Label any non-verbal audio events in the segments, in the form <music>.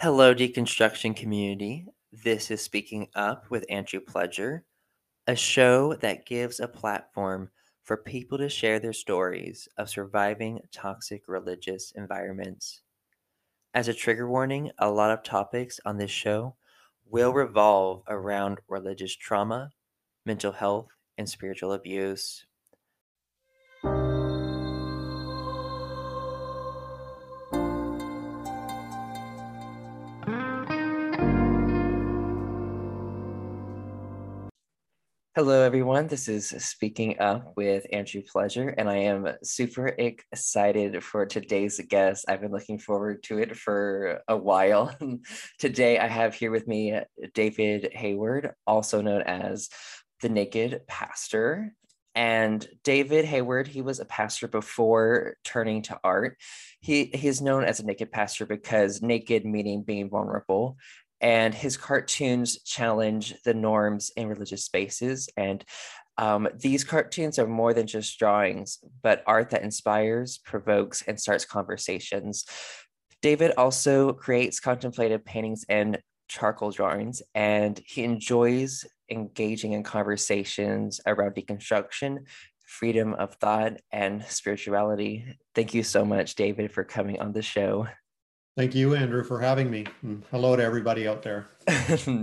Hello, deconstruction community. This is Speaking Up with Andrew Pledger, a show that gives a platform for people to share their stories of surviving toxic religious environments. As a trigger warning, a lot of topics on this show will revolve around religious trauma, mental health, and spiritual abuse. Hello, everyone. This is Speaking Up with Andrew Pledger, and I am super excited for today's guest. I've been looking forward to it for a while. <laughs> Today, I have here with me uh, David Hayward, also known as the Naked Pastor. And David Hayward, he was a pastor before turning to art. He he's known as a naked pastor because naked meaning being vulnerable, and his cartoons challenge the norms in religious spaces. And um, these cartoons are more than just drawings, but art that inspires, provokes, and starts conversations. David also creates contemplative paintings and charcoal drawings, and he enjoys engaging in conversations around deconstruction, freedom of thought, and spirituality. Thank you so much, David, for coming on the show. Thank you, Andrew, for having me. And hello to everybody out there. <laughs>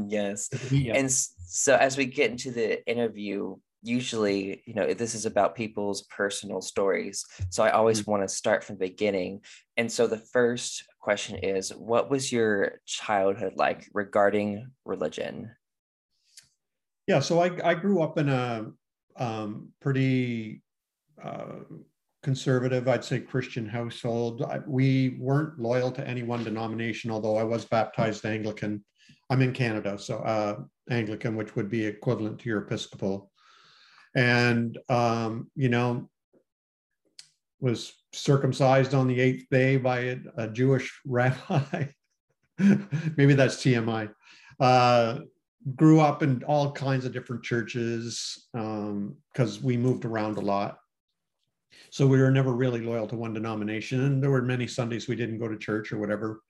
yes. And so, as we get into the interview, usually, you know, this is about people's personal stories. So, I always mm-hmm. want to start from the beginning. And so, the first question is What was your childhood like regarding religion? Yeah. So, I, I grew up in a um, pretty uh, conservative, I'd say Christian household. We weren't loyal to any one denomination, although I was baptized Anglican. I'm in Canada, so uh, Anglican, which would be equivalent to your Episcopal. And, um, you know, was circumcised on the eighth day by a, a Jewish <laughs> rabbi. Maybe that's TMI. Uh, grew up in all kinds of different churches because um, we moved around a lot. So we were never really loyal to one denomination. And there were many Sundays we didn't go to church or whatever.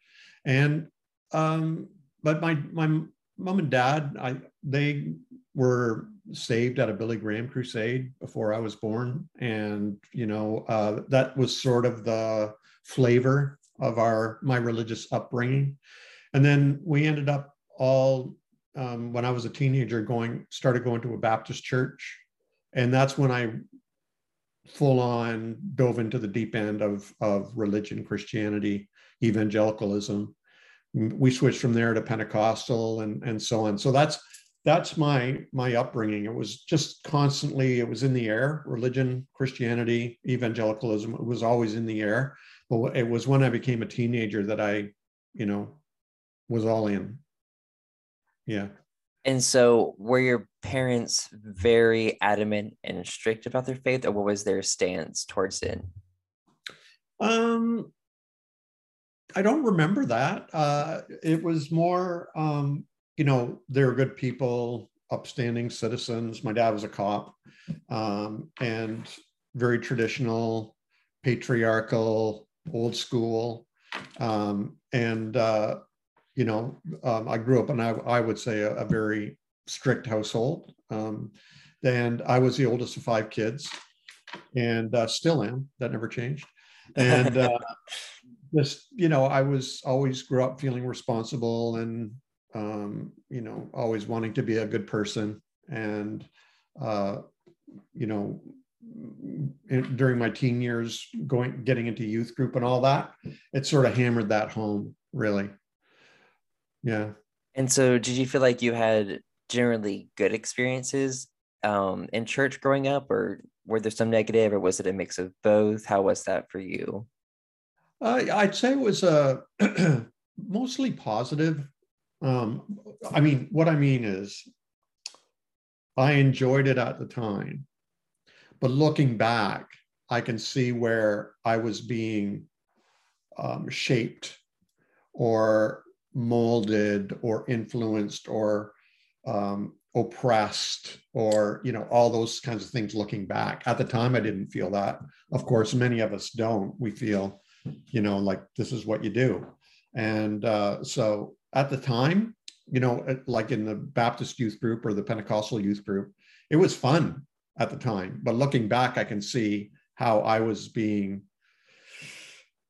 And, um, but my, my mom and dad, I, they were saved at a Billy Graham crusade before I was born. And, you know, uh, that was sort of the flavor of our, my religious upbringing. And then we ended up all, um, when I was a teenager, going, started going to a Baptist church. And that's when I full on dove into the deep end of, of religion, Christianity, evangelicalism. We switched from there to Pentecostal and, and so on. So that's that's my my upbringing. It was just constantly, it was in the air, religion, Christianity, evangelicalism, it was always in the air. But it was when I became a teenager that I, you know, was all in. Yeah. And so, were your parents very adamant and strict about their faith, or what was their stance towards it? Um, I don't remember that. Uh, it was more, um, you know, they were good people, upstanding citizens. My dad was a cop, um, and very traditional, patriarchal, old school, um, and uh, you know, um, I grew up in, I, I would say, a, a very strict household. Um, and I was the oldest of five kids and uh, still am. That never changed. And uh, <laughs> just, you know, I was always grew up feeling responsible and, um, you know, always wanting to be a good person. And, uh, you know, in, during my teen years, going, getting into youth group and all that, it sort of hammered that home, really. Yeah. And so, did you feel like you had generally good experiences um, in church growing up, or were there some negative, or was it a mix of both? How was that for you? Uh, I'd say it was uh, <clears throat> mostly positive. Um, I mean, what I mean is, I enjoyed it at the time, but looking back, I can see where I was being um, shaped or molded or influenced or um, oppressed or you know all those kinds of things looking back. At the time i didn't feel that. Of course many of us don't. We feel you know like this is what you do. And uh, so at the time, you know, like in the Baptist youth group or the Pentecostal youth group, it was fun at the time. But looking back, I can see how I was being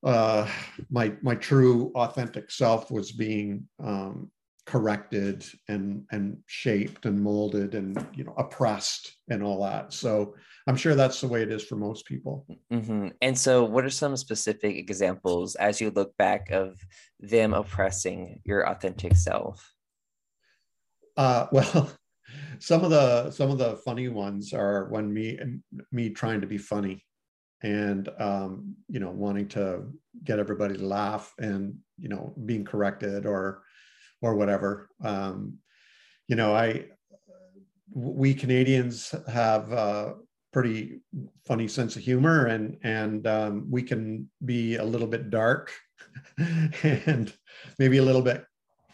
uh, my my true authentic self was being um, corrected and and shaped and molded and you know oppressed and all that. So I'm sure that's the way it is for most people. Mm-hmm. And so, what are some specific examples as you look back of them oppressing your authentic self? Uh, <laughs> well, some of the some of the funny ones are when me me trying to be funny and um, you know wanting to get everybody to laugh and you know being corrected or or whatever. Um, you know i we canadians have a pretty funny sense of humor and and um, we can be a little bit dark <laughs> and maybe a little bit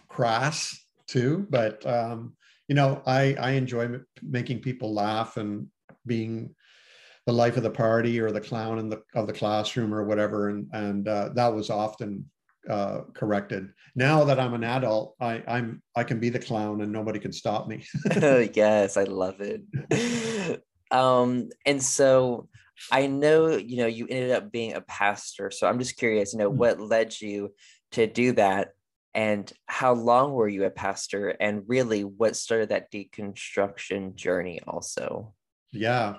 crass too but um, you know i i enjoy making people laugh and being the life of the party or the clown in the of the classroom or whatever and and uh, that was often uh, corrected. Now that i'm an adult i i'm i can be the clown and nobody can stop me. <laughs> Yes i love it. Um and so i know you know you ended up being a pastor so i'm just curious you know mm-hmm. what led you to do that? And how long were you a pastor? And really what started that deconstruction journey also? Yeah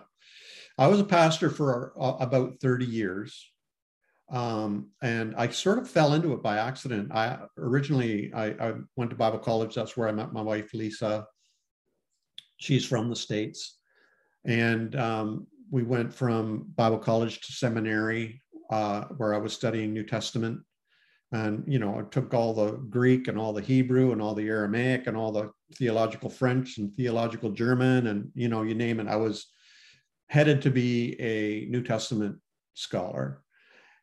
I was a pastor for uh, about 30 years. Um, and I sort of fell into it by accident. I originally I, I, went to Bible college. That's where I met my wife Lisa. She's from the states, and um, we went from Bible college to seminary, uh, where I was studying New Testament. And you know, I took all the Greek and all the Hebrew and all the Aramaic and all the theological French and theological German and you know, you name it. I was headed to be a New Testament scholar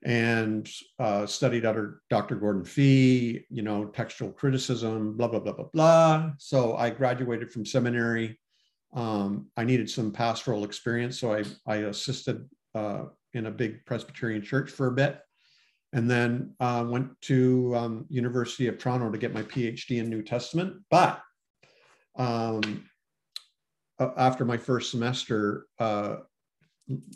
and uh, studied under Dr. Gordon Fee, you know, textual criticism, blah, blah, blah, blah, blah. So I graduated from seminary. Um, I needed some pastoral experience. So I, I assisted uh, in a big Presbyterian church for a bit and then uh, went to um, University of Toronto to get my PhD in New Testament. But um, after my first semester, uh,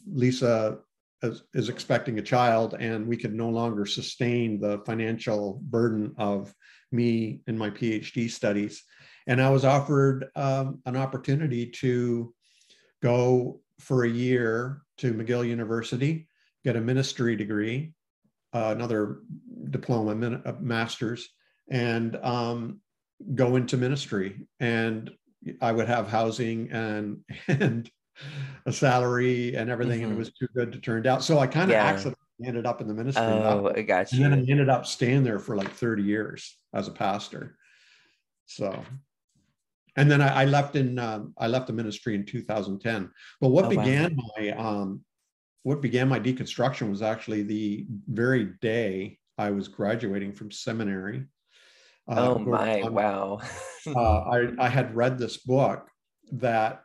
Lisa is, is, expecting a child, and we could no longer sustain the financial burden of me and my PhD studies. And I was offered um, an opportunity to go for a year to McGill University, get a ministry degree, uh, another diploma, a master's, and um, go into ministry. And I would have housing and <laughs> and a salary and everything, mm-hmm. and it mm-hmm. was too good to turn down. So I kind of yeah. accidentally ended up in the ministry. Oh, I got you. And then I ended up staying there for like 30 years as a pastor. So, and then I, I left in um, I left the ministry in 2010. But what oh, began wow. my um, what began my deconstruction was actually the very day I was graduating from seminary. Uh, oh my! wow. uh, <laughs> I, I had read this book that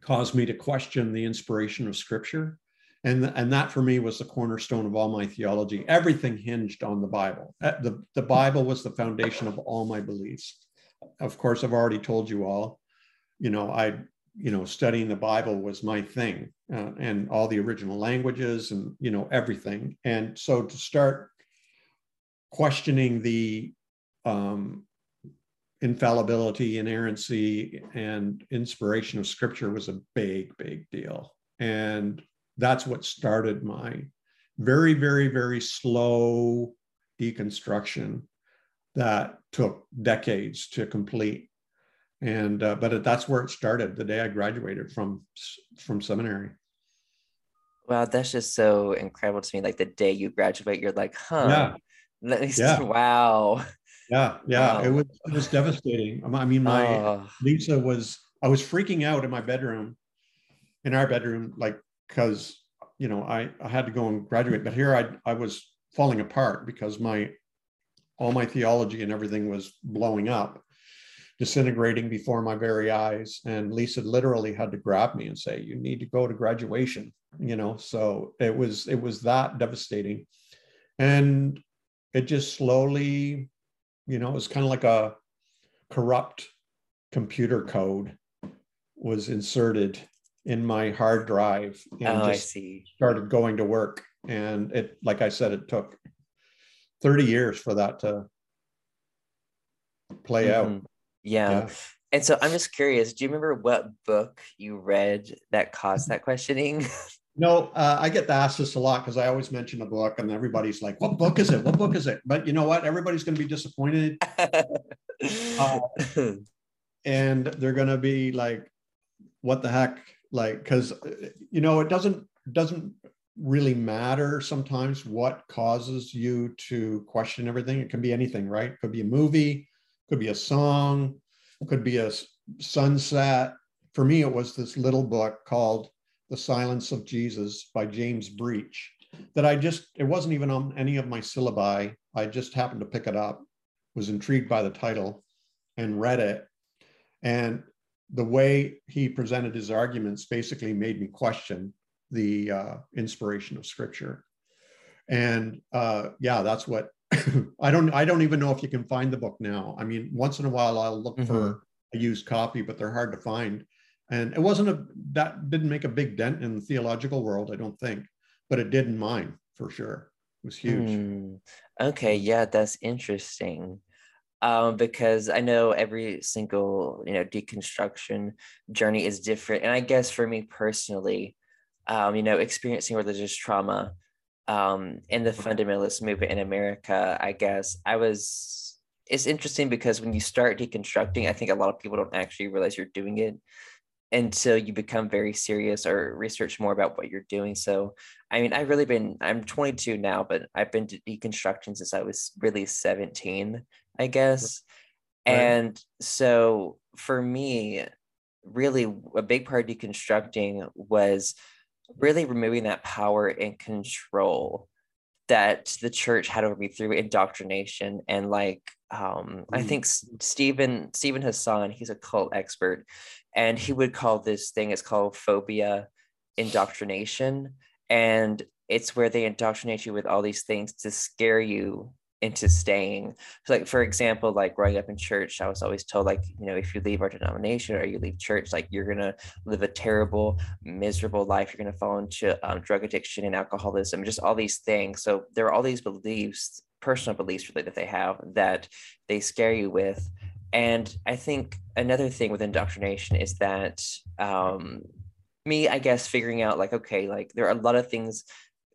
caused me to question the inspiration of Scripture, and and that for me was the cornerstone of all my theology. Everything hinged on the Bible. Uh, the the Bible was the foundation of all my beliefs. Of course, I've already told you all. You know, I you know studying the Bible was my thing, uh, and all the original languages, and you know everything. And so to start questioning the um, infallibility, inerrancy, and inspiration of scripture was a big, big deal. And that's what started my very, very, very slow deconstruction that took decades to complete. And uh, but that's where it started the day I graduated from from seminary. Wow, that's just so incredible to me. Like the day you graduate, you're like, huh? Yeah. yeah. <laughs> Wow. Yeah, yeah, wow. it was it was devastating. I mean, my oh. Lisa was I was freaking out in my bedroom, in our bedroom, like because you know I I had to go and graduate, but here I I was falling apart because my all my theology and everything was blowing up, disintegrating before my very eyes. And Lisa literally had to grab me and say, "You need to go to graduation." You know, so it was it was that devastating, and it just slowly, you know, it was kind of like a corrupt computer code was inserted in my hard drive and oh, I see. started going to work. And it, like I said, it took 30 years for that to play mm-hmm. out. Yeah. yeah. And so I'm just curious, do you remember what book you read that caused that questioning? <laughs> No, uh, I get asked this a lot because I always mention a book and everybody's like, what book is it? What book is it? But you know what? Everybody's going to be disappointed. <laughs> uh, and they're going to be like, what the heck? Like, because, you know, it doesn't, doesn't really matter sometimes what causes you to question everything. It can be anything, right? It could be a movie, could be a song, could be a sunset. For me, it was this little book called the Silence of Jesus by James Breech that I just, it wasn't even on any of my syllabi. I just happened to pick it up, was intrigued by the title and read it. And the way he presented his arguments basically made me question the uh, inspiration of scripture. And uh, yeah, that's what <clears throat> I don't I don't even know if you can find the book now. I mean, once in a while I'll look mm-hmm. for a used copy, but they're hard to find. And it wasn't a that didn't make a big dent in the theological world, I don't think, but it did in mine for sure. It was huge. Mm, okay, yeah, that's interesting. Um, because I know every single you know deconstruction journey is different, and I guess for me personally, um, you know, experiencing religious trauma um, in the fundamentalist movement in America, I guess I was. It's interesting because when you start deconstructing, I think a lot of people don't actually realize you're doing it until you become very serious or research more about what you're doing. So, I mean, I've really been, I'm 22 now, but I've been deconstructing since I was really 17, I guess. Right. And so for me, really a big part of deconstructing was really removing that power and control that the church had over me through indoctrination and like um, I mm. think Steven Steven Hassan, he's a cult expert, and he would call this thing it's called phobia indoctrination, and it's where they indoctrinate you with all these things to scare you into staying. So like for example, like growing up in church, I was always told like, you know, if you leave our denomination or you leave church, like you're gonna live a terrible, miserable life. You're gonna fall into um, drug addiction and alcoholism, just all these things. So there are all these beliefs, personal beliefs really that they have that they scare you with. And I think another thing with indoctrination is that um, me, I guess, figuring out like, okay, like there are a lot of things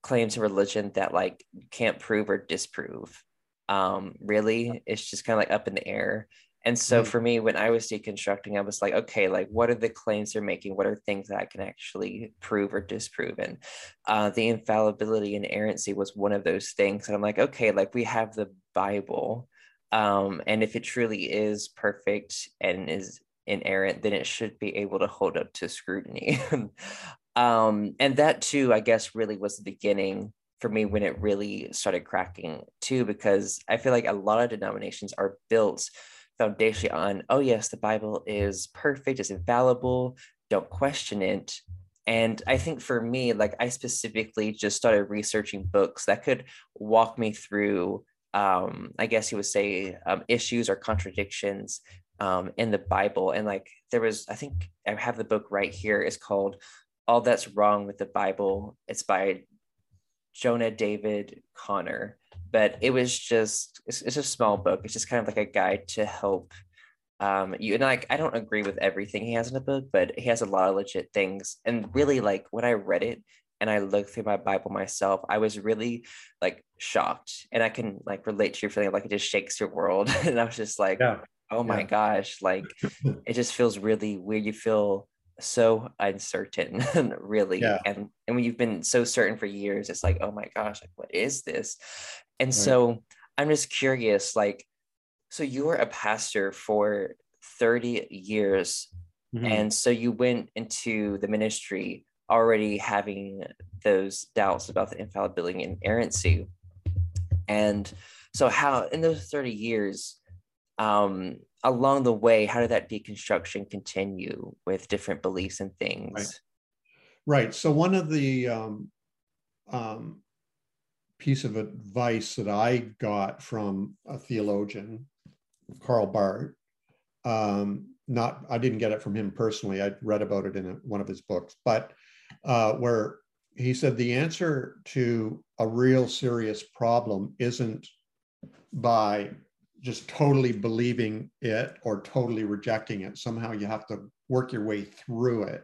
claims in religion that like can't prove or disprove um really. It's just kind of like up in the air. And so mm-hmm. for me when i was deconstructing i was like okay like what are the claims they're making? What are things that i can actually prove or disprove? And uh, the infallibility and inerrancy was one of those things. And i'm like okay like we have the bible um, and if it truly is perfect and is inerrant then it should be able to hold up to scrutiny <laughs> um, and that too i guess really was the beginning for me when it really started cracking too, because I feel like a lot of denominations are built foundationally on, oh, yes, the Bible is perfect, it's infallible, don't question it. And I think for me, like I specifically just started researching books that could walk me through, um, I guess you would say, um, issues or contradictions um, in the Bible. And like there was, I think I have the book right here. It's called All That's Wrong with the Bible. It's by Jonah David Conner, but it was just it's, it's a small book. It's just kind of like a guide to help um you and like I don't agree with everything he has in the book, but he has a lot of legit things. And really like when I read it and I looked through my Bible myself, I was really like shocked. And I can like relate to your feeling like it just shakes your world. <laughs> and I was just like, yeah. oh my yeah. gosh, like <laughs> it just feels really weird. You feel so uncertain <laughs> really yeah. and and when you've been so certain for years it's like oh my gosh like what is this and right. so i'm just curious like so you were a pastor for 30 years mm-hmm. and so you went into the ministry already having those doubts about the infallibility and inerrancy and so how in those 30 years um along the way, how did that deconstruction continue with different beliefs and things? Right. right. So one of the um, um, piece of advice that I got from a theologian, Karl Barth. Um, not, I didn't get it from him personally. I read about it in a, one of his books, but uh, where he said the answer to a real serious problem isn't by just totally believing it or totally rejecting it. Somehow you have to work your way through it.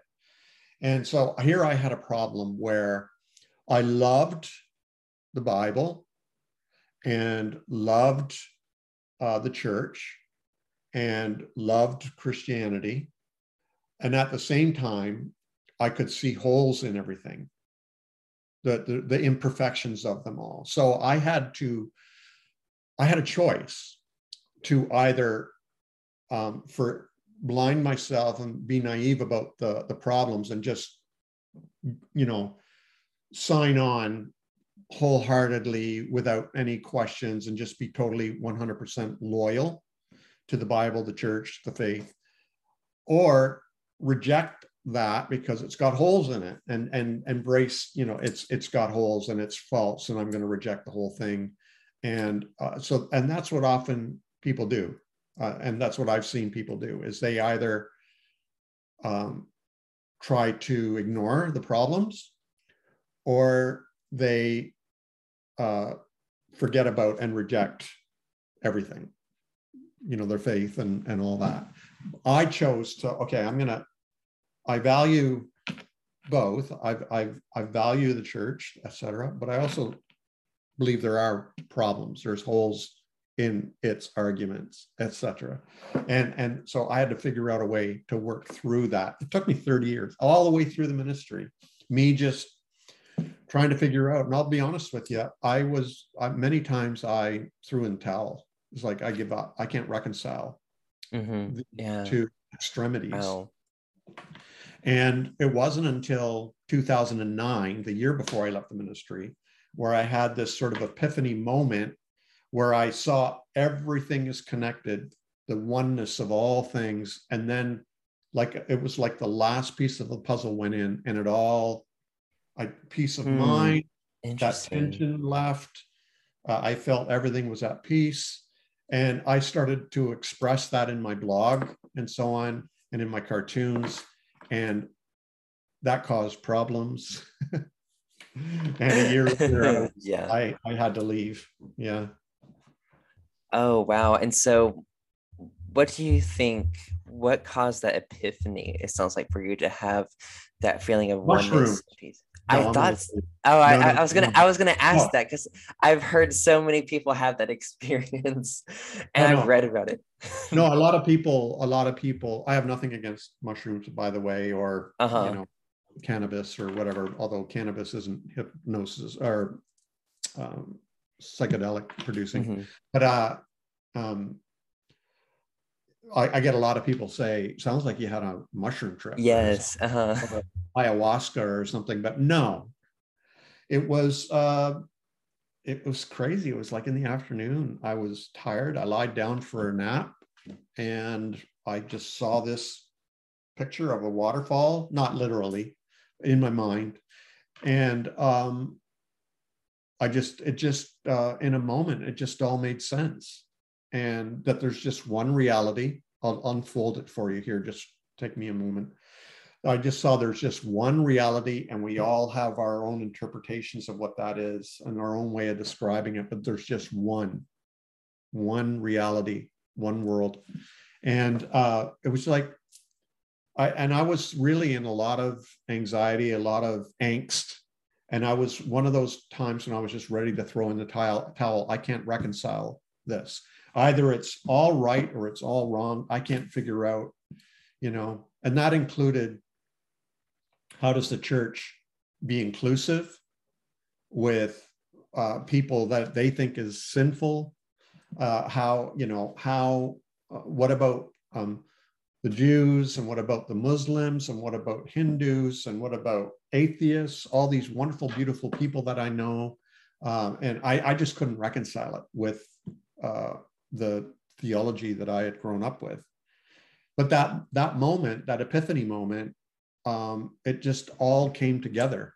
And so here I had a problem where I loved the Bible and loved uh, the church and loved Christianity. And at the same time, I could see holes in everything, the, the, the imperfections of them all. So I had to, I had a choice to either um, for blind myself and be naive about the, the problems and just, you know, sign on wholeheartedly without any questions and just be totally 100% loyal to the Bible, the church, the faith, or reject that because it's got holes in it and and embrace you know it's it's got holes and it's false and i'm going to reject the whole thing. And uh, so and that's what often people do uh, and that's what i've seen people do is they either um, try to ignore the problems or they uh, forget about and reject everything you know their faith and and all that. I chose to okay i'm gonna i value both i've i've i value the church etc but i also believe there are problems there's holes in its arguments etc and and so i had to figure out a way to work through that it took me 30 years all the way through the ministry me just trying to figure out and i'll be honest with you i was I, many times i threw in towel it's like I give up. I can't reconcile mm-hmm. yeah. two extremities. Wow. And it wasn't until 2009, the year before I left the ministry, where I had this sort of epiphany moment where I saw everything is connected, the oneness of all things. And then, like, it was like the last piece of the puzzle went in, and it all, I peace of mm, mind, that tension left. Uh, I felt everything was at peace. And I started to express that in my blog and so on, and in my cartoons. And that caused problems. <laughs> and a year later, <laughs> yeah. I, I had to leave. Yeah. Oh, wow. And so, what do you think? What caused that epiphany? It sounds like for you to have that feeling of oneness. I thought. Oh, I, no, I, was gonna. I was gonna ask that because I've heard so many people have that experience, <laughs> and I've read about it. no, a lot of <laughs> people. A lot of people. I have nothing against mushrooms, by the way, or uh-huh. you know, cannabis or whatever. Although cannabis isn't hypnosis or um, psychedelic producing, mm-hmm. but uh, um, I, I, get a lot of people say, "Sounds like you had a mushroom trip." Yes, uh-huh. ayahuasca or something, but no, it was uh, it was crazy. It was like in the afternoon. I was tired. I lied down for a nap, and I just saw this picture of a waterfall, not literally, in my mind, and um, I just it just uh, in a moment it just all made sense and that there's just one reality. I'll unfold it for you here. Just take me a moment. I just saw there's just one reality, and we all have our own interpretations of what that is and our own way of describing it, but there's just one, one reality, one world. And uh, it was like, I, and I was really in a lot of anxiety, a lot of angst. And I was one of those times when I was just ready to throw in the towel. towel. I can't reconcile this either it's all right or it's all wrong. I can't figure out, you know, and that included how does the church be inclusive with uh, people that they think is sinful? Uh, how, you know, how, uh, what about um, the Jews and what about the Muslims and what about Hindus and what about atheists, all these wonderful, beautiful people that I know. Um, and I, I, just couldn't reconcile it with uh, the theology that I had grown up with. But that that moment, that epiphany moment, um, it just all came together.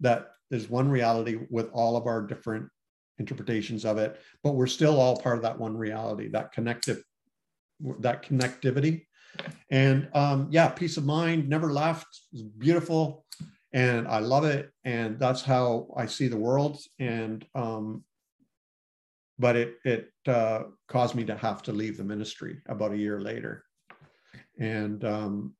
That is one reality with all of our different interpretations of it, but we're still all part of that one reality, that connective, that connectivity. And um, yeah, peace of mind never left. It's beautiful, and I love it. And that's how I see the world. And um, but it it uh, caused me to have to leave the ministry about a year later, and um,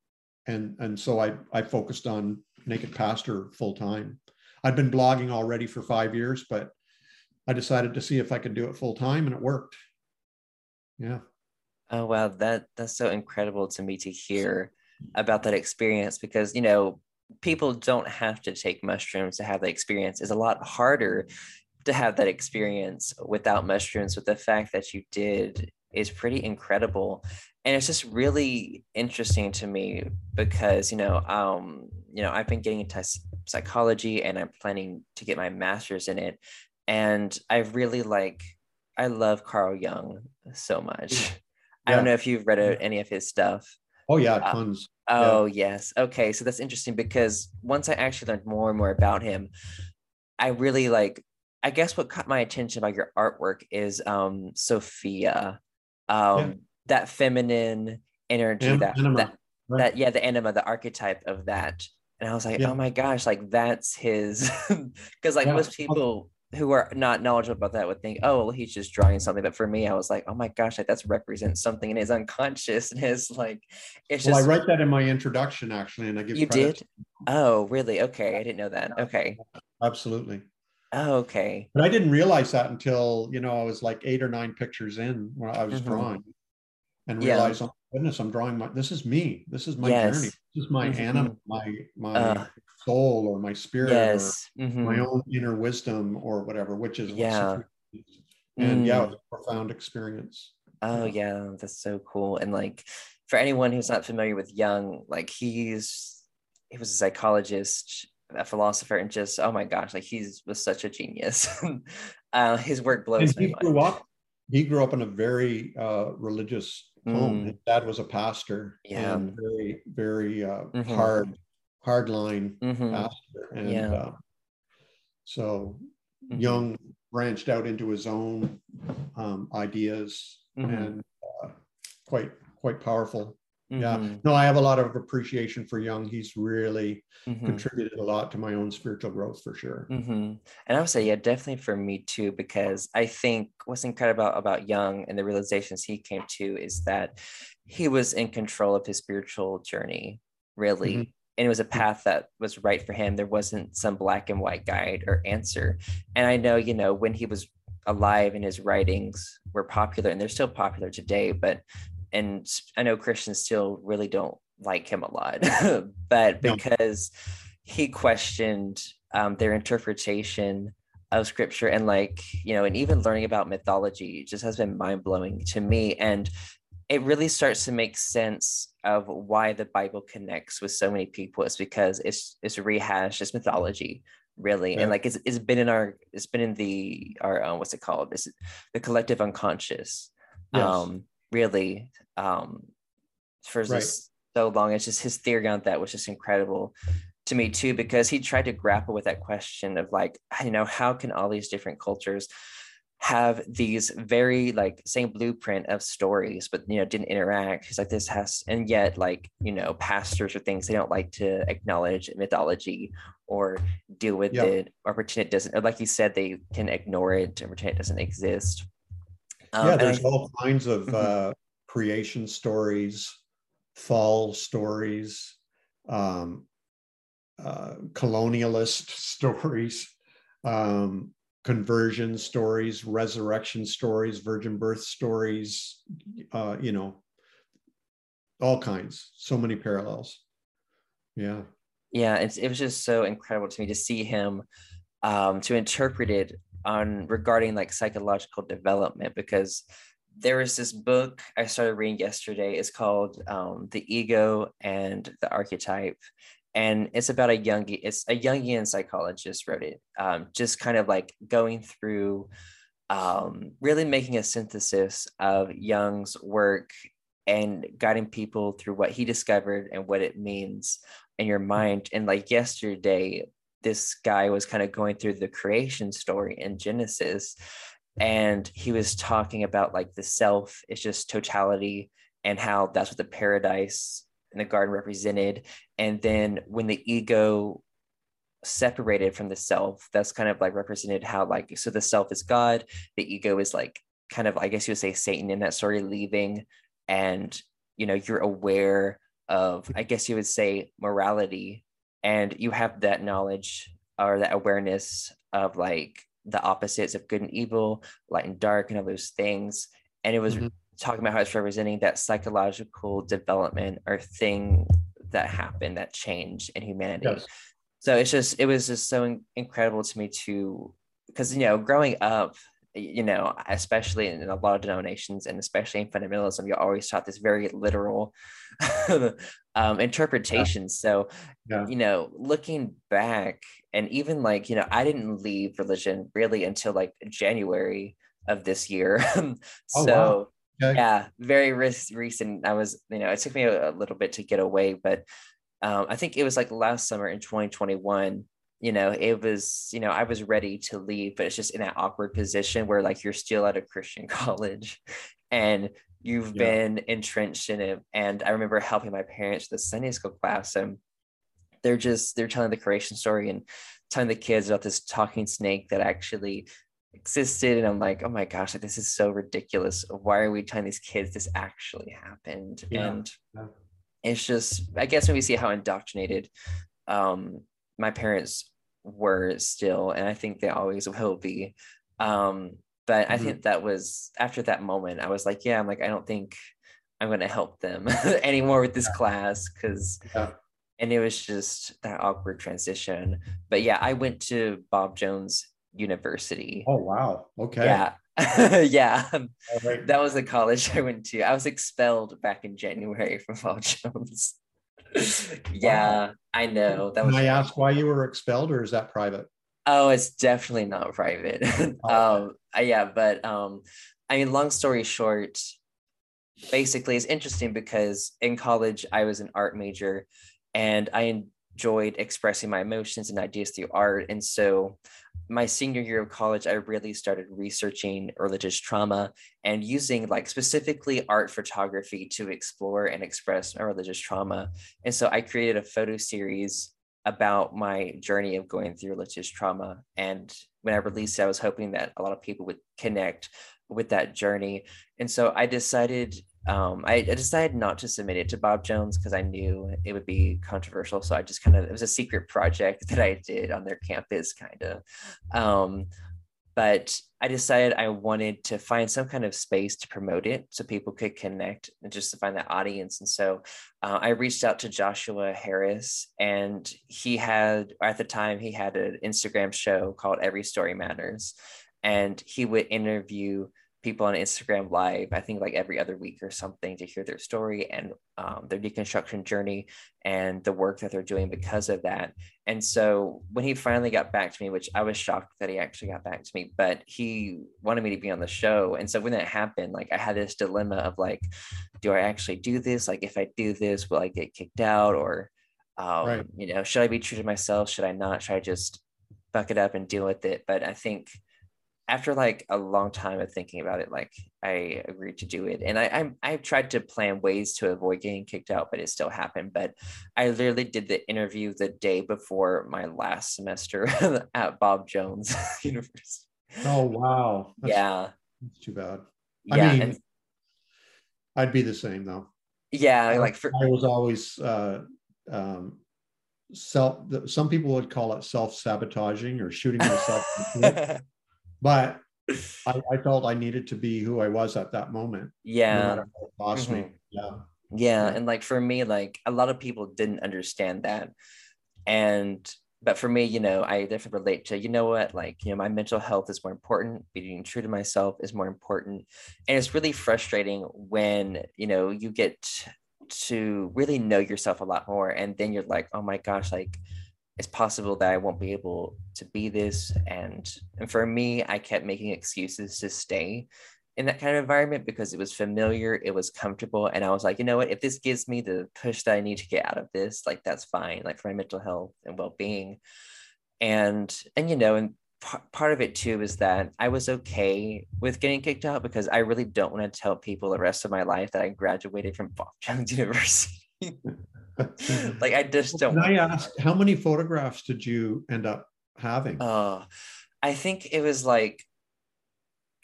and and so I I focused on naked pastor full time. I'd been blogging already for five years, but I decided to see if I could do it full time, and it worked. Yeah. Oh wow, that that's so incredible to me to hear about that experience because you know people don't have to take mushrooms to have that experience. It's a lot harder to have that experience without mushrooms, with the fact that you did is pretty incredible. And it's just really interesting to me because, you know, um, you know, I've been getting into psychology and I'm planning to get my master's in it. And I really like, I love Carl Jung so much. Yeah. I don't know if you've read any of his stuff. Oh yeah, uh, tons. Uh, oh yeah. yes. Okay. So that's interesting because once I actually learned more and more about him, I really like I guess what caught my attention about your artwork is um Sophia. Um yeah. that feminine energy An- that, anima, that, right. that yeah, the anima, the archetype of that. And I was like, yeah. oh my gosh, like that's his <laughs> because like yeah. most people who are not knowledgeable about that would think, oh, well, he's just drawing something. But for me, I was like, oh my gosh, like that's represents something in his unconscious and his <laughs> like it's well, just I write that in my introduction actually, and I give you did. Oh, really? Okay, I didn't know that. Okay, absolutely. Oh, okay. But I didn't realize that until, you know, I was like eight or nine pictures in when I was mm-hmm. drawing and realized, yeah. oh goodness, I'm drawing my, this is me. This is my yes. journey. This is my mm-hmm. anima, my, my uh, soul or my spirit yes. or mm-hmm. my own inner wisdom or whatever, which is, yeah. And mm. yeah, it was a profound experience. Oh yeah, that's so cool. And like for anyone who's not familiar with Jung, like he's he was a psychologist a philosopher and just oh my gosh like he's was such a genius <laughs> uh, his work blows and he grew mind. up he grew up in a very uh, religious home mm. his dad was a pastor yeah and very very uh, mm-hmm. hard hard line mm-hmm. pastor and yeah. Uh, so mm-hmm. Jung branched out into his own um, ideas mm-hmm. and uh, quite quite powerful Mm-hmm. Yeah. No, I have a lot of appreciation for Jung. He's really mm-hmm. contributed a lot to my own spiritual growth for sure. Mm-hmm. And I would say, yeah, definitely for me too, because I think what's incredible about, Jung and the realizations he came to is that he was in control of his spiritual journey, really. Mm-hmm. And it was a path that was right for him. There wasn't some black and white guide or answer. And I know, you know, when he was alive and his writings were popular and they're still popular today, but and I know Christians still really don't like him a lot, <laughs> <laughs> but because no. he questioned um, their interpretation of scripture and like you know and even learning about mythology just has been mind-blowing to me and it really starts to make sense of why the bible connects with so many people it's because it's it's rehashed it's mythology really yeah. and like it's, it's been in our it's been in the our um, what's it called this is the collective unconscious yes. um really um, for right. just so long. It's just his theory on that was just incredible to me too, because he tried to grapple with that question of like, you know, how can all these different cultures have these very like same blueprint of stories, but you know, didn't interact. He's like, this has, and yet like, you know, pastors or things, they don't like to acknowledge mythology or deal with it or pretend it doesn't, or like you said, they can ignore it and pretend it doesn't exist. Um, yeah, there's I, all kinds of mm-hmm. uh, creation stories, fall stories, um, uh, colonialist <laughs> stories, um, conversion stories, resurrection stories, virgin birth stories, uh, you know, all kinds, so many parallels. Yeah. Yeah, it's, it was just so incredible to me to see him, um, to interpret it on regarding like psychological development because there was this book I started reading yesterday. It's called um, "The Ego and the Archetype," and it's about a young it's a Jungian psychologist wrote it, um, just kind of like going through, um, really making a synthesis of Jung's work and guiding people through what he discovered and what it means in your mind. And like yesterday, this guy was kind of going through the creation story in Genesis and he was talking about like the self is just totality and how that's what the paradise in the garden represented. And then when the ego separated from the self that's kind of like represented how like so the self is god the ego is like kind of i guess you would say satan in that story leaving and you know you're aware of i guess you would say morality and you have that knowledge or that awareness of like the opposites of good and evil light and dark and all those things and it was mm-hmm. talking about how it's representing that psychological development or thing that happened that changed in humanity yes. so it's just it was just so incredible to me to because you know growing up you know, especially in a lot of denominations and especially in fundamentalism, you're always taught this very literal <laughs> um, interpretation. Yeah. So, yeah. you know, looking back and even like, you know, I didn't leave religion really until like January of this year. <laughs> so, oh, wow. okay. yeah, very recent. I was, you know, it took me a, a little bit to get away, but um, I think it was like last summer in 2021 you know, it was, you know, I was ready to leave, but it's just in that awkward position where like you're still at a Christian <laughs> college and you've yeah. been entrenched in it. And I remember helping my parents with the Sunday school class and they're just they're telling the creation story and telling the kids about this talking snake that actually existed and i'm like oh my gosh like, this is so ridiculous why are we telling these kids this actually happened yeah. and yeah. it's just i guess when we see how indoctrinated um my parents were still, and I think they always <laughs> will be. Um, but I mm-hmm. think that was after that moment, I was like, yeah, I'm like, I don't think I'm going to help them <laughs> anymore with this yeah. class because, yeah. and it was just that awkward transition. But yeah, I went to Bob Jones University. Oh, wow. Okay. Yeah. <laughs> yeah, right. that was the college I went to. I was expelled back in January from Bob Jones. <laughs> yeah, I know. That was. Can I ask why you were expelled, or is that private? Oh, it's definitely not private. <laughs> Oh, um, uh, yeah, but um, I mean, long story short, basically, it's interesting because in college I was an art major, and I enjoyed expressing my emotions and ideas through art, and so my senior year of college, I really started researching religious trauma and using like specifically art photography to explore and express my religious trauma. And so I created a photo series about my journey of going through religious trauma. And when I released it, I was hoping that a lot of people would connect with that journey. And so I decided um, I, I, decided not to submit it to Bob Jones because I knew it would be controversial. So I just kind of, it was a secret project <laughs> that I did on their campus, kind of. Um, but I decided I wanted to find some kind of space to promote it so people could connect and just to find that audience. And so uh, I reached out to Joshua Harris, and he had, at the time, he had an Instagram show called Every Story Matters. And he would interview people on Instagram live, I think like every other week or something to hear their story and um, their deconstruction journey and the work that they're doing because of that. And so when he finally got back to me, which I was shocked that he actually got back to me, but he wanted me to be on the show. And so when that happened, like I had this dilemma of like, do I actually do this? Like if I do this, will I get kicked out or, um, right. you know, should I be true to myself? Should I not? Should I just buck it up and deal with it? But I think after like a long time of thinking about it, like I agreed to do it. And I, I I've tried to plan ways to avoid getting kicked out, but it still happened. But I literally did the interview the day before my last semester <laughs> at Bob Jones <laughs> University. Oh wow. That's, yeah. That's too bad. I yeah, mean, and, I'd be the same though. Yeah, like for I was always uh um self some people would call it self-sabotaging or shooting <laughs> myself but I, I, felt I needed to be who I was at that moment. Yeah. No mm-hmm. me. Yeah. Yeah. And like for me, like a lot of people didn't understand that. And but for me, you know, I definitely relate to, you know what, like, you know, my mental health is more important. Being true to myself is more important. And it's really frustrating when, you know, you get to really know yourself a lot more. And then you're like, oh my gosh, like it's possible that I won't be able to be this. And, and for me, I kept making excuses to stay in that kind of environment because it was familiar, it was comfortable. And I was like, you know what, if this gives me the push that I need to get out of this, like that's fine, like for my mental health and well being. and and you know and part of it too is that i was okay with getting kicked out because i really don't want to tell people the rest of my life that i graduated from bob jones <laughs> university <laughs> like i just don't Can I ask how many photographs did you end up having? uh i think it was like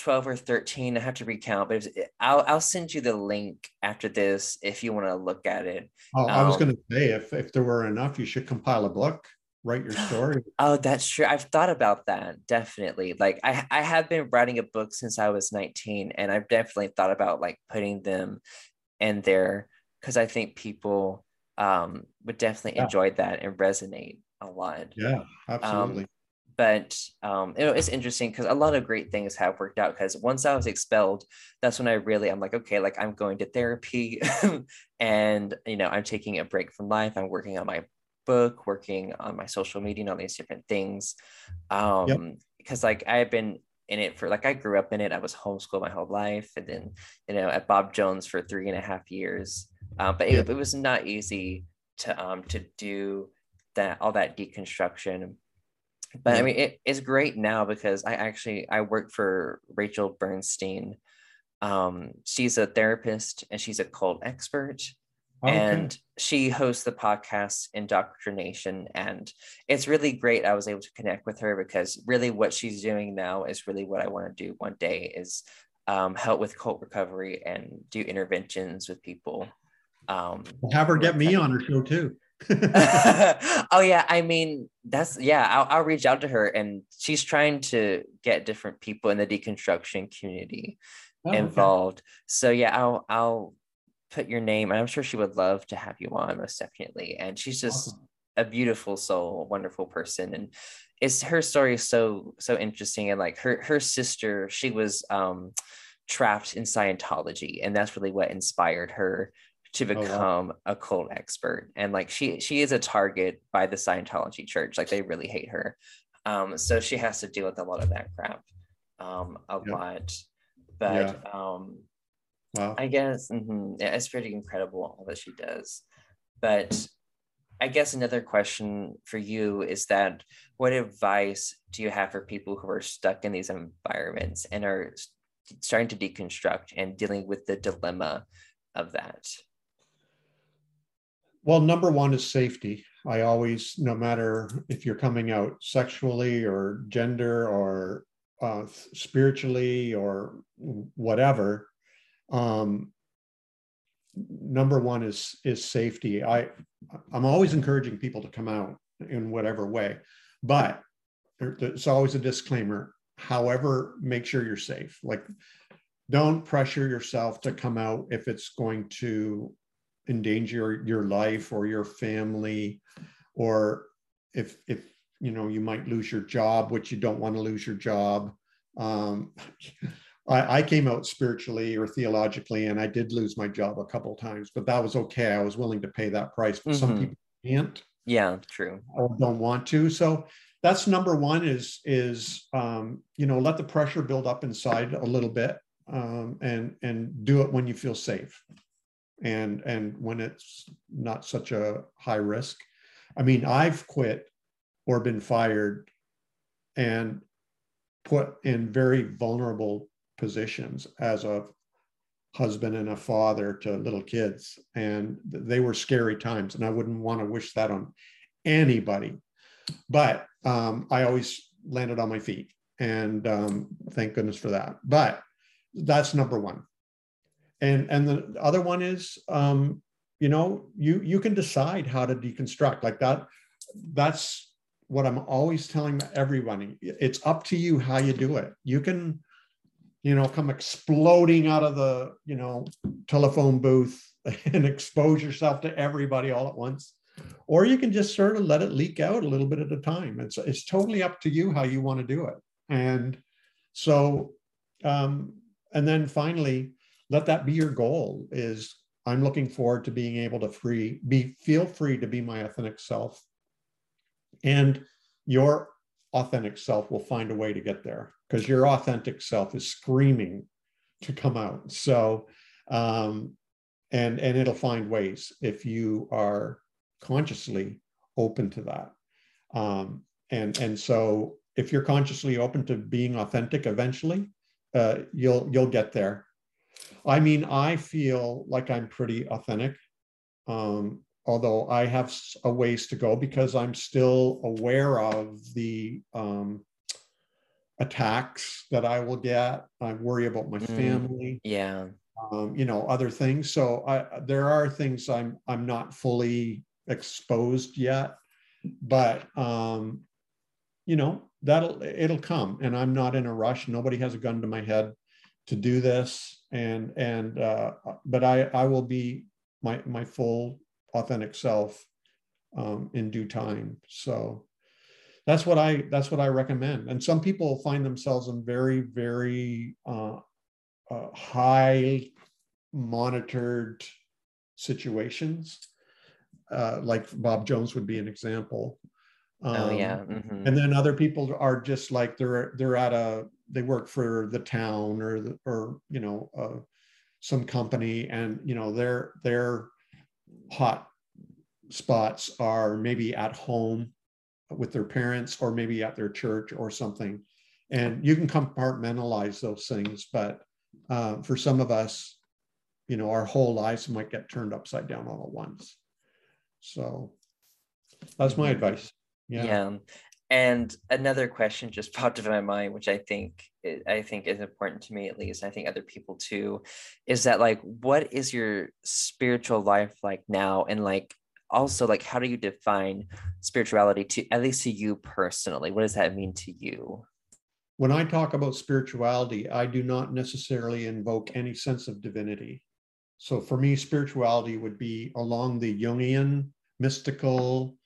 12 or 13 i have to recount but was, i'll i'll send you the link after this if you want to look at it oh, I was um, going to say if if there were enough, you should compile a book, write your story. <gasps> Oh, that's true. I've thought about that definitely. Like I I have been writing a book since I was 19 and I've definitely thought about like putting them in there because I think people um would definitely Yeah. enjoy that and resonate a lot. Yeah, absolutely. But um you know, it's interesting because a lot of great things have worked out because once I was expelled, that's when I really I'm like, okay, like I'm going to therapy <laughs> and you know, I'm taking a break from life. I'm working on my book, working on my social media and all these different things. Um, because like I have been in it for like I grew up in it. I was homeschooled my whole life, and then you know at Bob Jones for three and a half years. Um, but it, Yeah. it was not easy to um to do that all that deconstruction. But I mean, it, it's great now because I actually I work for Rachel Bernstein. Um, she's a therapist and she's a cult expert Okay. and she hosts the podcast indoctrination and it's really great i was able to connect with her because really what she's doing now is really what i want to do one day is um, help with cult recovery and do interventions with people um, have her get me on her show too. <laughs> oh yeah i mean that's yeah I'll, I'll reach out to her and she's trying to get different people in the deconstruction community Oh, okay. involved. So yeah, I'll I'll put your name, and I'm sure she would love to have you on, most definitely. And she's just Awesome. a beautiful soul, wonderful person, and it's her story is so so interesting. And like her her sister, she was um trapped in Scientology, and that's really what inspired her to wow. become a cult expert. And like she she is a target by the Scientology church, like they really hate her. Um, so she has to deal with a lot of that crap, um, a Yeah. lot but um Wow. i guess mhm, yeah, it's pretty incredible all that she does but i guess another question for you is that what advice do you have for people who are stuck in these environments and are starting to deconstruct and dealing with the dilemma of that Well, number one is safety. I always, no matter if you're coming out sexually or gender or uh, spiritually or whatever, um, number one is is safety. I I'm always encouraging people to come out in whatever way, but there- there's always a disclaimer. However, make sure you're safe. Like, don't pressure yourself to come out if it's going to endanger your life or your family or if if you know you might lose your job which you don't want to lose your job. Um <laughs> I, I came out spiritually or theologically and i did lose my job a couple times but that was okay. I was willing to pay that price but some Mhm. people can't. Yeah true. Or don't want to. So that's number one is is um, you know let the pressure build up inside a little bit um, and and do it when you feel safe and and when it's not such a high risk. I mean i've quit or been fired and put in very vulnerable positions as a husband and a father to little kids. And they were scary times and i wouldn't want to wish that on anybody. But um, i always landed on my feet and um, thank goodness for that. But that's number one and and the other one is um, you know you you can decide how to deconstruct like that that's what i'm always telling everybody. It's up to you how you do it. You can you know come exploding out of the you know telephone booth <laughs> and expose yourself to everybody all at once. Or you can just sort of let it leak out a little bit at a time. It's it's totally up to you how you want to do it. And so um and then finally let that be your goal is i'm looking forward to being able to free be feel free to be my authentic self. And your authentic self will find a way to get there because your authentic self is screaming to come out. So um and and it'll find ways if you are consciously open to that. Um and and so if you're consciously open to being authentic eventually uh, you'll you'll get there i mean i feel like i'm pretty authentic um, although i have a ways to go because i'm still aware of the um, attacks that i will get. I worry about my mm, family yeah. um, you know other things. So I, there are things i'm i'm not fully exposed yet but um, you know that'll it'll come and i'm not in a rush. Nobody has a gun to my head to do this and and uh, but i i will be my my full authentic self um, in due time so that's what i that's what i recommend and some people find themselves in very very uh, uh, high monitored situations uh, like bob jones would be an example um, oh yeah. Mm-hmm. And then other people are just like they're they're at a they work for the town or the, or you know uh, some company and you know their their hot spots are maybe at home with their parents or maybe at their church or something and you can compartmentalize those things but uh, for some of us you know our whole lives might get turned upside down all at once so that's my mm-hmm. advice yeah. yeah. And another question just <laughs> popped into my mind, which I think I think is important to me at least. I think other people too, is that like, what is your spiritual life like now? And like, also like, how do you define spirituality to at least to you personally? What does that mean to you? When I talk about spirituality, I do not necessarily invoke any sense of divinity. So for me, spirituality would be along the Jungian mystical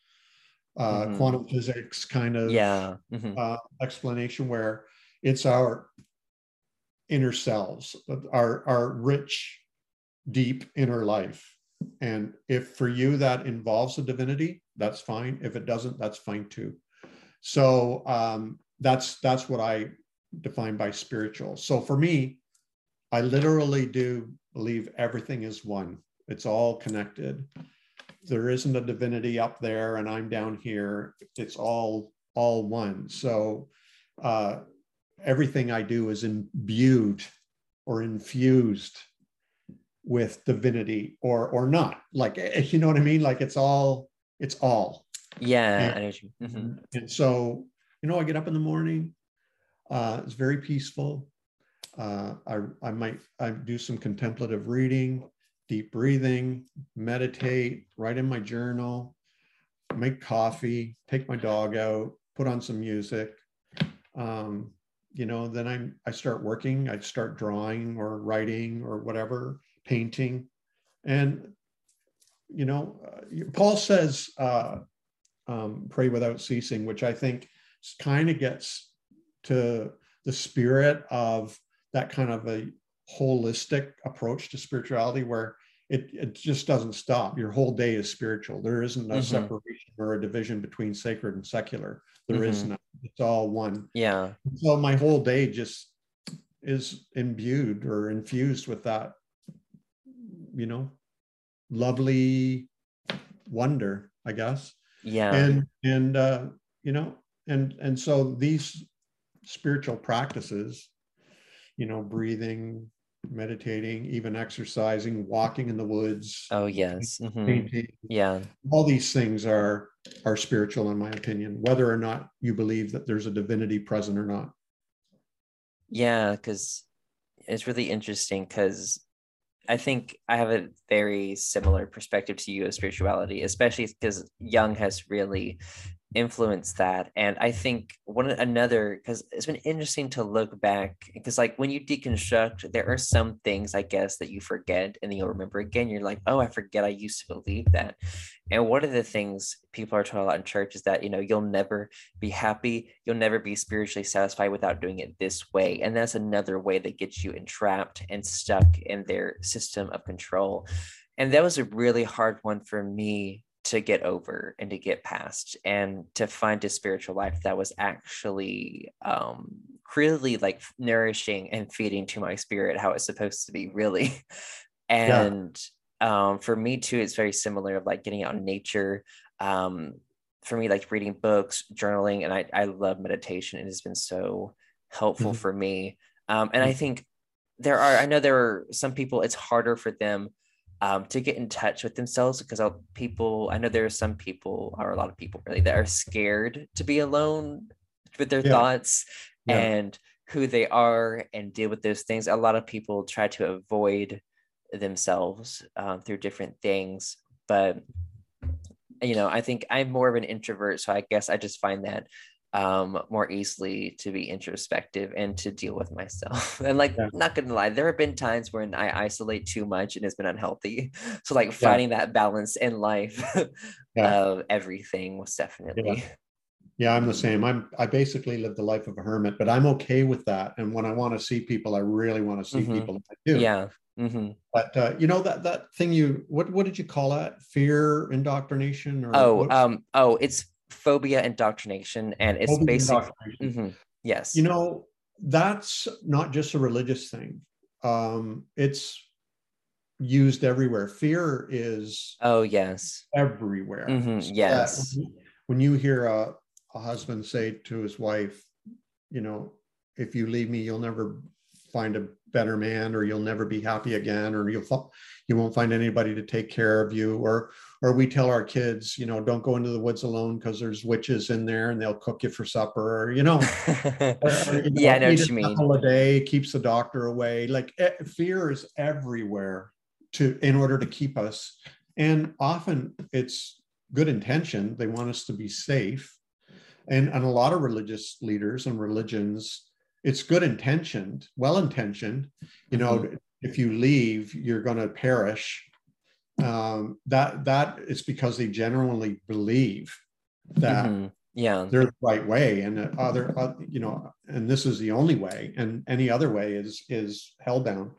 uh, mm-hmm. quantum physics kind of yeah. mm-hmm. uh, explanation where it's our inner selves, our our rich, deep inner life. And if for you that involves a divinity, that's fine. If it doesn't, that's fine too. So um, that's that's what I define by spiritual. So for me, I literally do believe everything is one. It's all connected there isn't a divinity up there and I'm down here. It's all all one. So uh, everything I do is imbued or infused with divinity or or not. Like eh, you know what I mean? Like it's all it's all. Yeah. And, mm-hmm. and so you know, I get up in the morning. Uh, it's very peaceful. Uh, I I might I do some contemplative reading deep breathing, meditate, write in my journal, make coffee, take my dog out, put on some music. Um, you know, then I I start working. I start drawing or writing or whatever, painting, and you know, uh, Paul says, uh, um, "Pray without ceasing," which I think kind of gets to the spirit of that kind of a holistic approach to spirituality where it, it just doesn't stop. Your whole day is spiritual. There isn't a mm-hmm. separation or a division between sacred and secular. There mm-hmm. is not. It's all one. Yeah. So my whole day just is imbued or infused with that, you know, lovely wonder, I guess. Yeah. And and uh, you know, and and so these spiritual practices you know, breathing, meditating, even exercising, walking in the woods. Oh yes, mm-hmm. painting. Yeah, all these things are are spiritual, in my opinion, whether or not you believe that there's a divinity present or not. Yeah, because it's really interesting because I think I have a very similar perspective to you of spirituality, especially because Jung has really influence that and i think one another because it's been interesting to look back because like when you deconstruct there are some things i guess that you forget and then you'll remember again you're like oh i forget i used to believe that. And one of the things people are taught a lot in church is that you know you'll never be happy you'll never be spiritually satisfied without doing it this way and that's another way that gets you entrapped and stuck in their system of control. And that was a really hard one for me to get over and to get past and to find a spiritual life that was actually um really like nourishing and feeding to my spirit how it's supposed to be really <laughs> and yeah. um for me too it's very similar of like getting out in nature um for me, like reading books, journaling, and I, I love meditation. It has been so helpful mm-hmm. for me. Um, and I mm-hmm. think there are, I know there are some people, it's harder for them um, to get in touch with themselves because people, I know there are some people, or a lot of people really, that are scared to be alone with their yeah. thoughts yeah. and who they are and deal with those things. A lot of people try to avoid themselves um, through different things, but you know, I think I'm more of an introvert, so I guess I just find that um, more easily to be introspective and to deal with myself. <laughs> And like, yeah. not gonna lie, there have been times when I isolate too much and it's been unhealthy. <laughs> So like finding yeah. that balance in life <laughs> yeah. of everything was definitely. Yeah. I'm the same. I'm I basically live the life of a hermit, but I'm okay with that. And when I want to see people, I really want to see mm-hmm. people. I do. Yeah. Mm-hmm. But uh, you know that that thing you what what did you call that? Fear indoctrination or oh um oh it's phobia indoctrination and it's phobia basically mm-hmm, yes. You know that's not just a religious thing. Um it's used everywhere. Fear is oh yes. everywhere. Mm-hmm, yes. when you, when you hear a, a husband say to his wife you know if you leave me you'll never find a better man or you'll never be happy again or you'll you won't find anybody to take care of you. Or or we tell our kids you know don't go into the woods alone because there's witches in there and they'll cook you for supper or you know, <laughs> or, you know yeah I know what you mean. a day keeps the doctor away. Like fear is everywhere to in order to keep us. And often it's good intention. They want us to be safe. And and a lot of religious leaders and religions it's good intentioned, well intentioned. You know, mm-hmm. if you leave, you're going to perish. Um, that that is because they genuinely believe that mm-hmm. yeah they're the right way, and other uh, you know, and this is the only way, and any other way is is held down.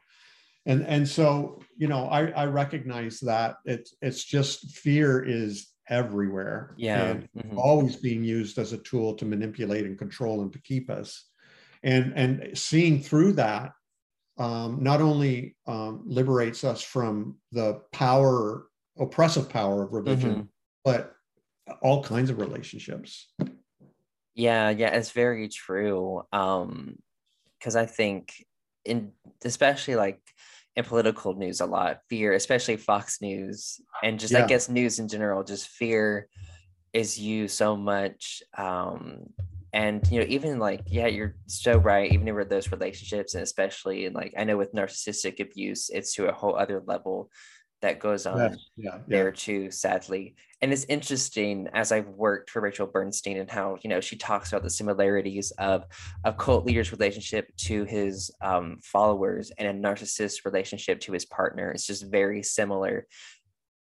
And and so you know, I I recognize that it's it's just fear is everywhere yeah and mm-hmm. always being used as a tool to manipulate and control and to keep us and and seeing through that um, not only um, liberates us from the power oppressive power of religion mm-hmm. but all kinds of relationships yeah yeah it's very true um because i think in especially like in political news a lot fear especially fox news and just yeah. i guess news in general just fear is used so much um and you know even like yeah you're so right even with those relationships and especially and like i know with narcissistic abuse it's to a whole other level that goes on yeah, yeah, there too sadly. And it's interesting as i've worked for rachel bernstein and how you know she talks about the similarities of a cult leader's relationship to his um, followers and a narcissist relationship to his partner. It's just very similar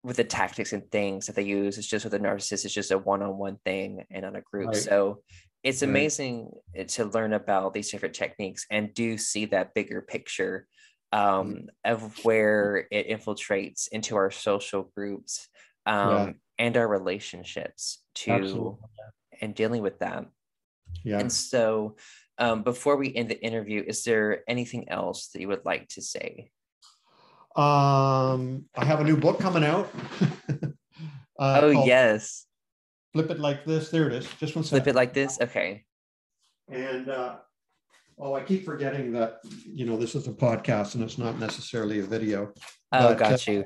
with the tactics and things that they use. It's just with a narcissist it's just a one-on-one thing and on a group. Right. so it's amazing eh, to learn about these different techniques and do see that bigger picture um, of where it infiltrates into our social groups um, yeah. and our relationships to Absolutely. and dealing with that. Yeah. And so, um, before we end the interview, is there anything else that you would like to say? Um, I have a new book coming out. <laughs> uh, oh yes flip it like this. There it is. Just one second. Flip it like this. Okay. And uh, oh, I keep forgetting that you know this is a podcast and it's not necessarily a video. Oh, but, got uh, you.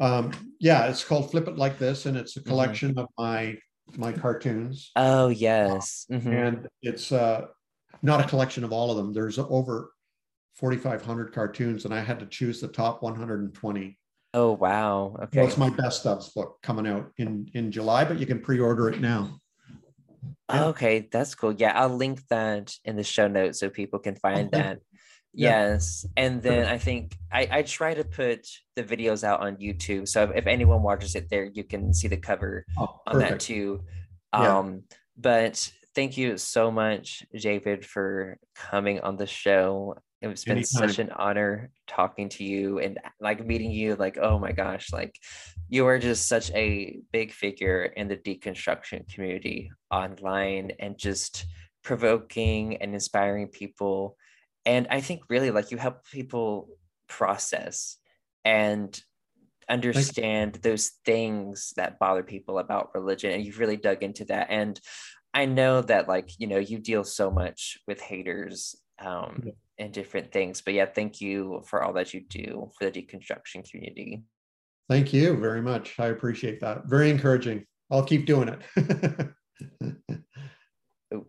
Um, yeah, it's called Flip It Like This, and it's a mm-hmm. collection mm-hmm. of my my cartoons. Oh yes, mm-hmm. and it's uh, not a collection of all of them. There's over 4,500 cartoons, and I had to choose the top 120 Oh wow! Okay, well, it's my best ofs book coming out in in July, but you can pre-order it now. Yeah. Okay, that's cool. Yeah, I'll link that in the show notes so people can find okay. that. Yeah. Yes, and then I think I, I try to put the videos out on YouTube, so if, if anyone watches it there, you can see the cover oh, on that too. Um, yeah. but thank you so much, David, for coming on the show. It's been Anytime. such an honor talking to you and like meeting you. Like, oh my gosh, like you are just such a big figure in the deconstruction community online and just provoking and inspiring people. And I think really like you help people process and understand those things that bother people about religion and you've really dug into that and i know that like you know you deal so much with haters um yeah. And different things but yeah thank you for all that you do for the deconstruction community. Thank you very much. I appreciate that. Very encouraging. I'll keep doing it.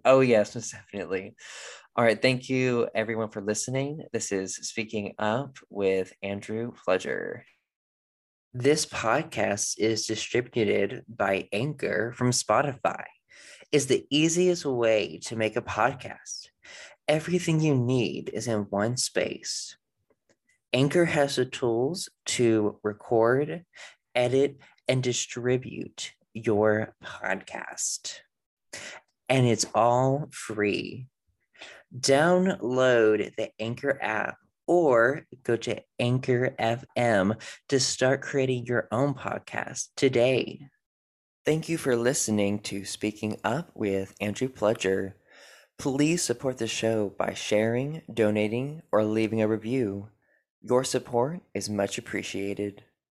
Oh yes definitely. All right thank you everyone for listening. This is speaking up with andrew pledger this podcast is distributed by Anchor from Spotify. Is the easiest way to make a podcast. Everything you need is in one space. Anchor has the tools to record, edit, and distribute your podcast. And it's all free. Download the Anchor app or go to Anchor FM to start creating your own podcast today. Thank you for listening to Speaking Up with Andrew Pledger. Please support the show by sharing, donating, or leaving a review. Your support is much appreciated.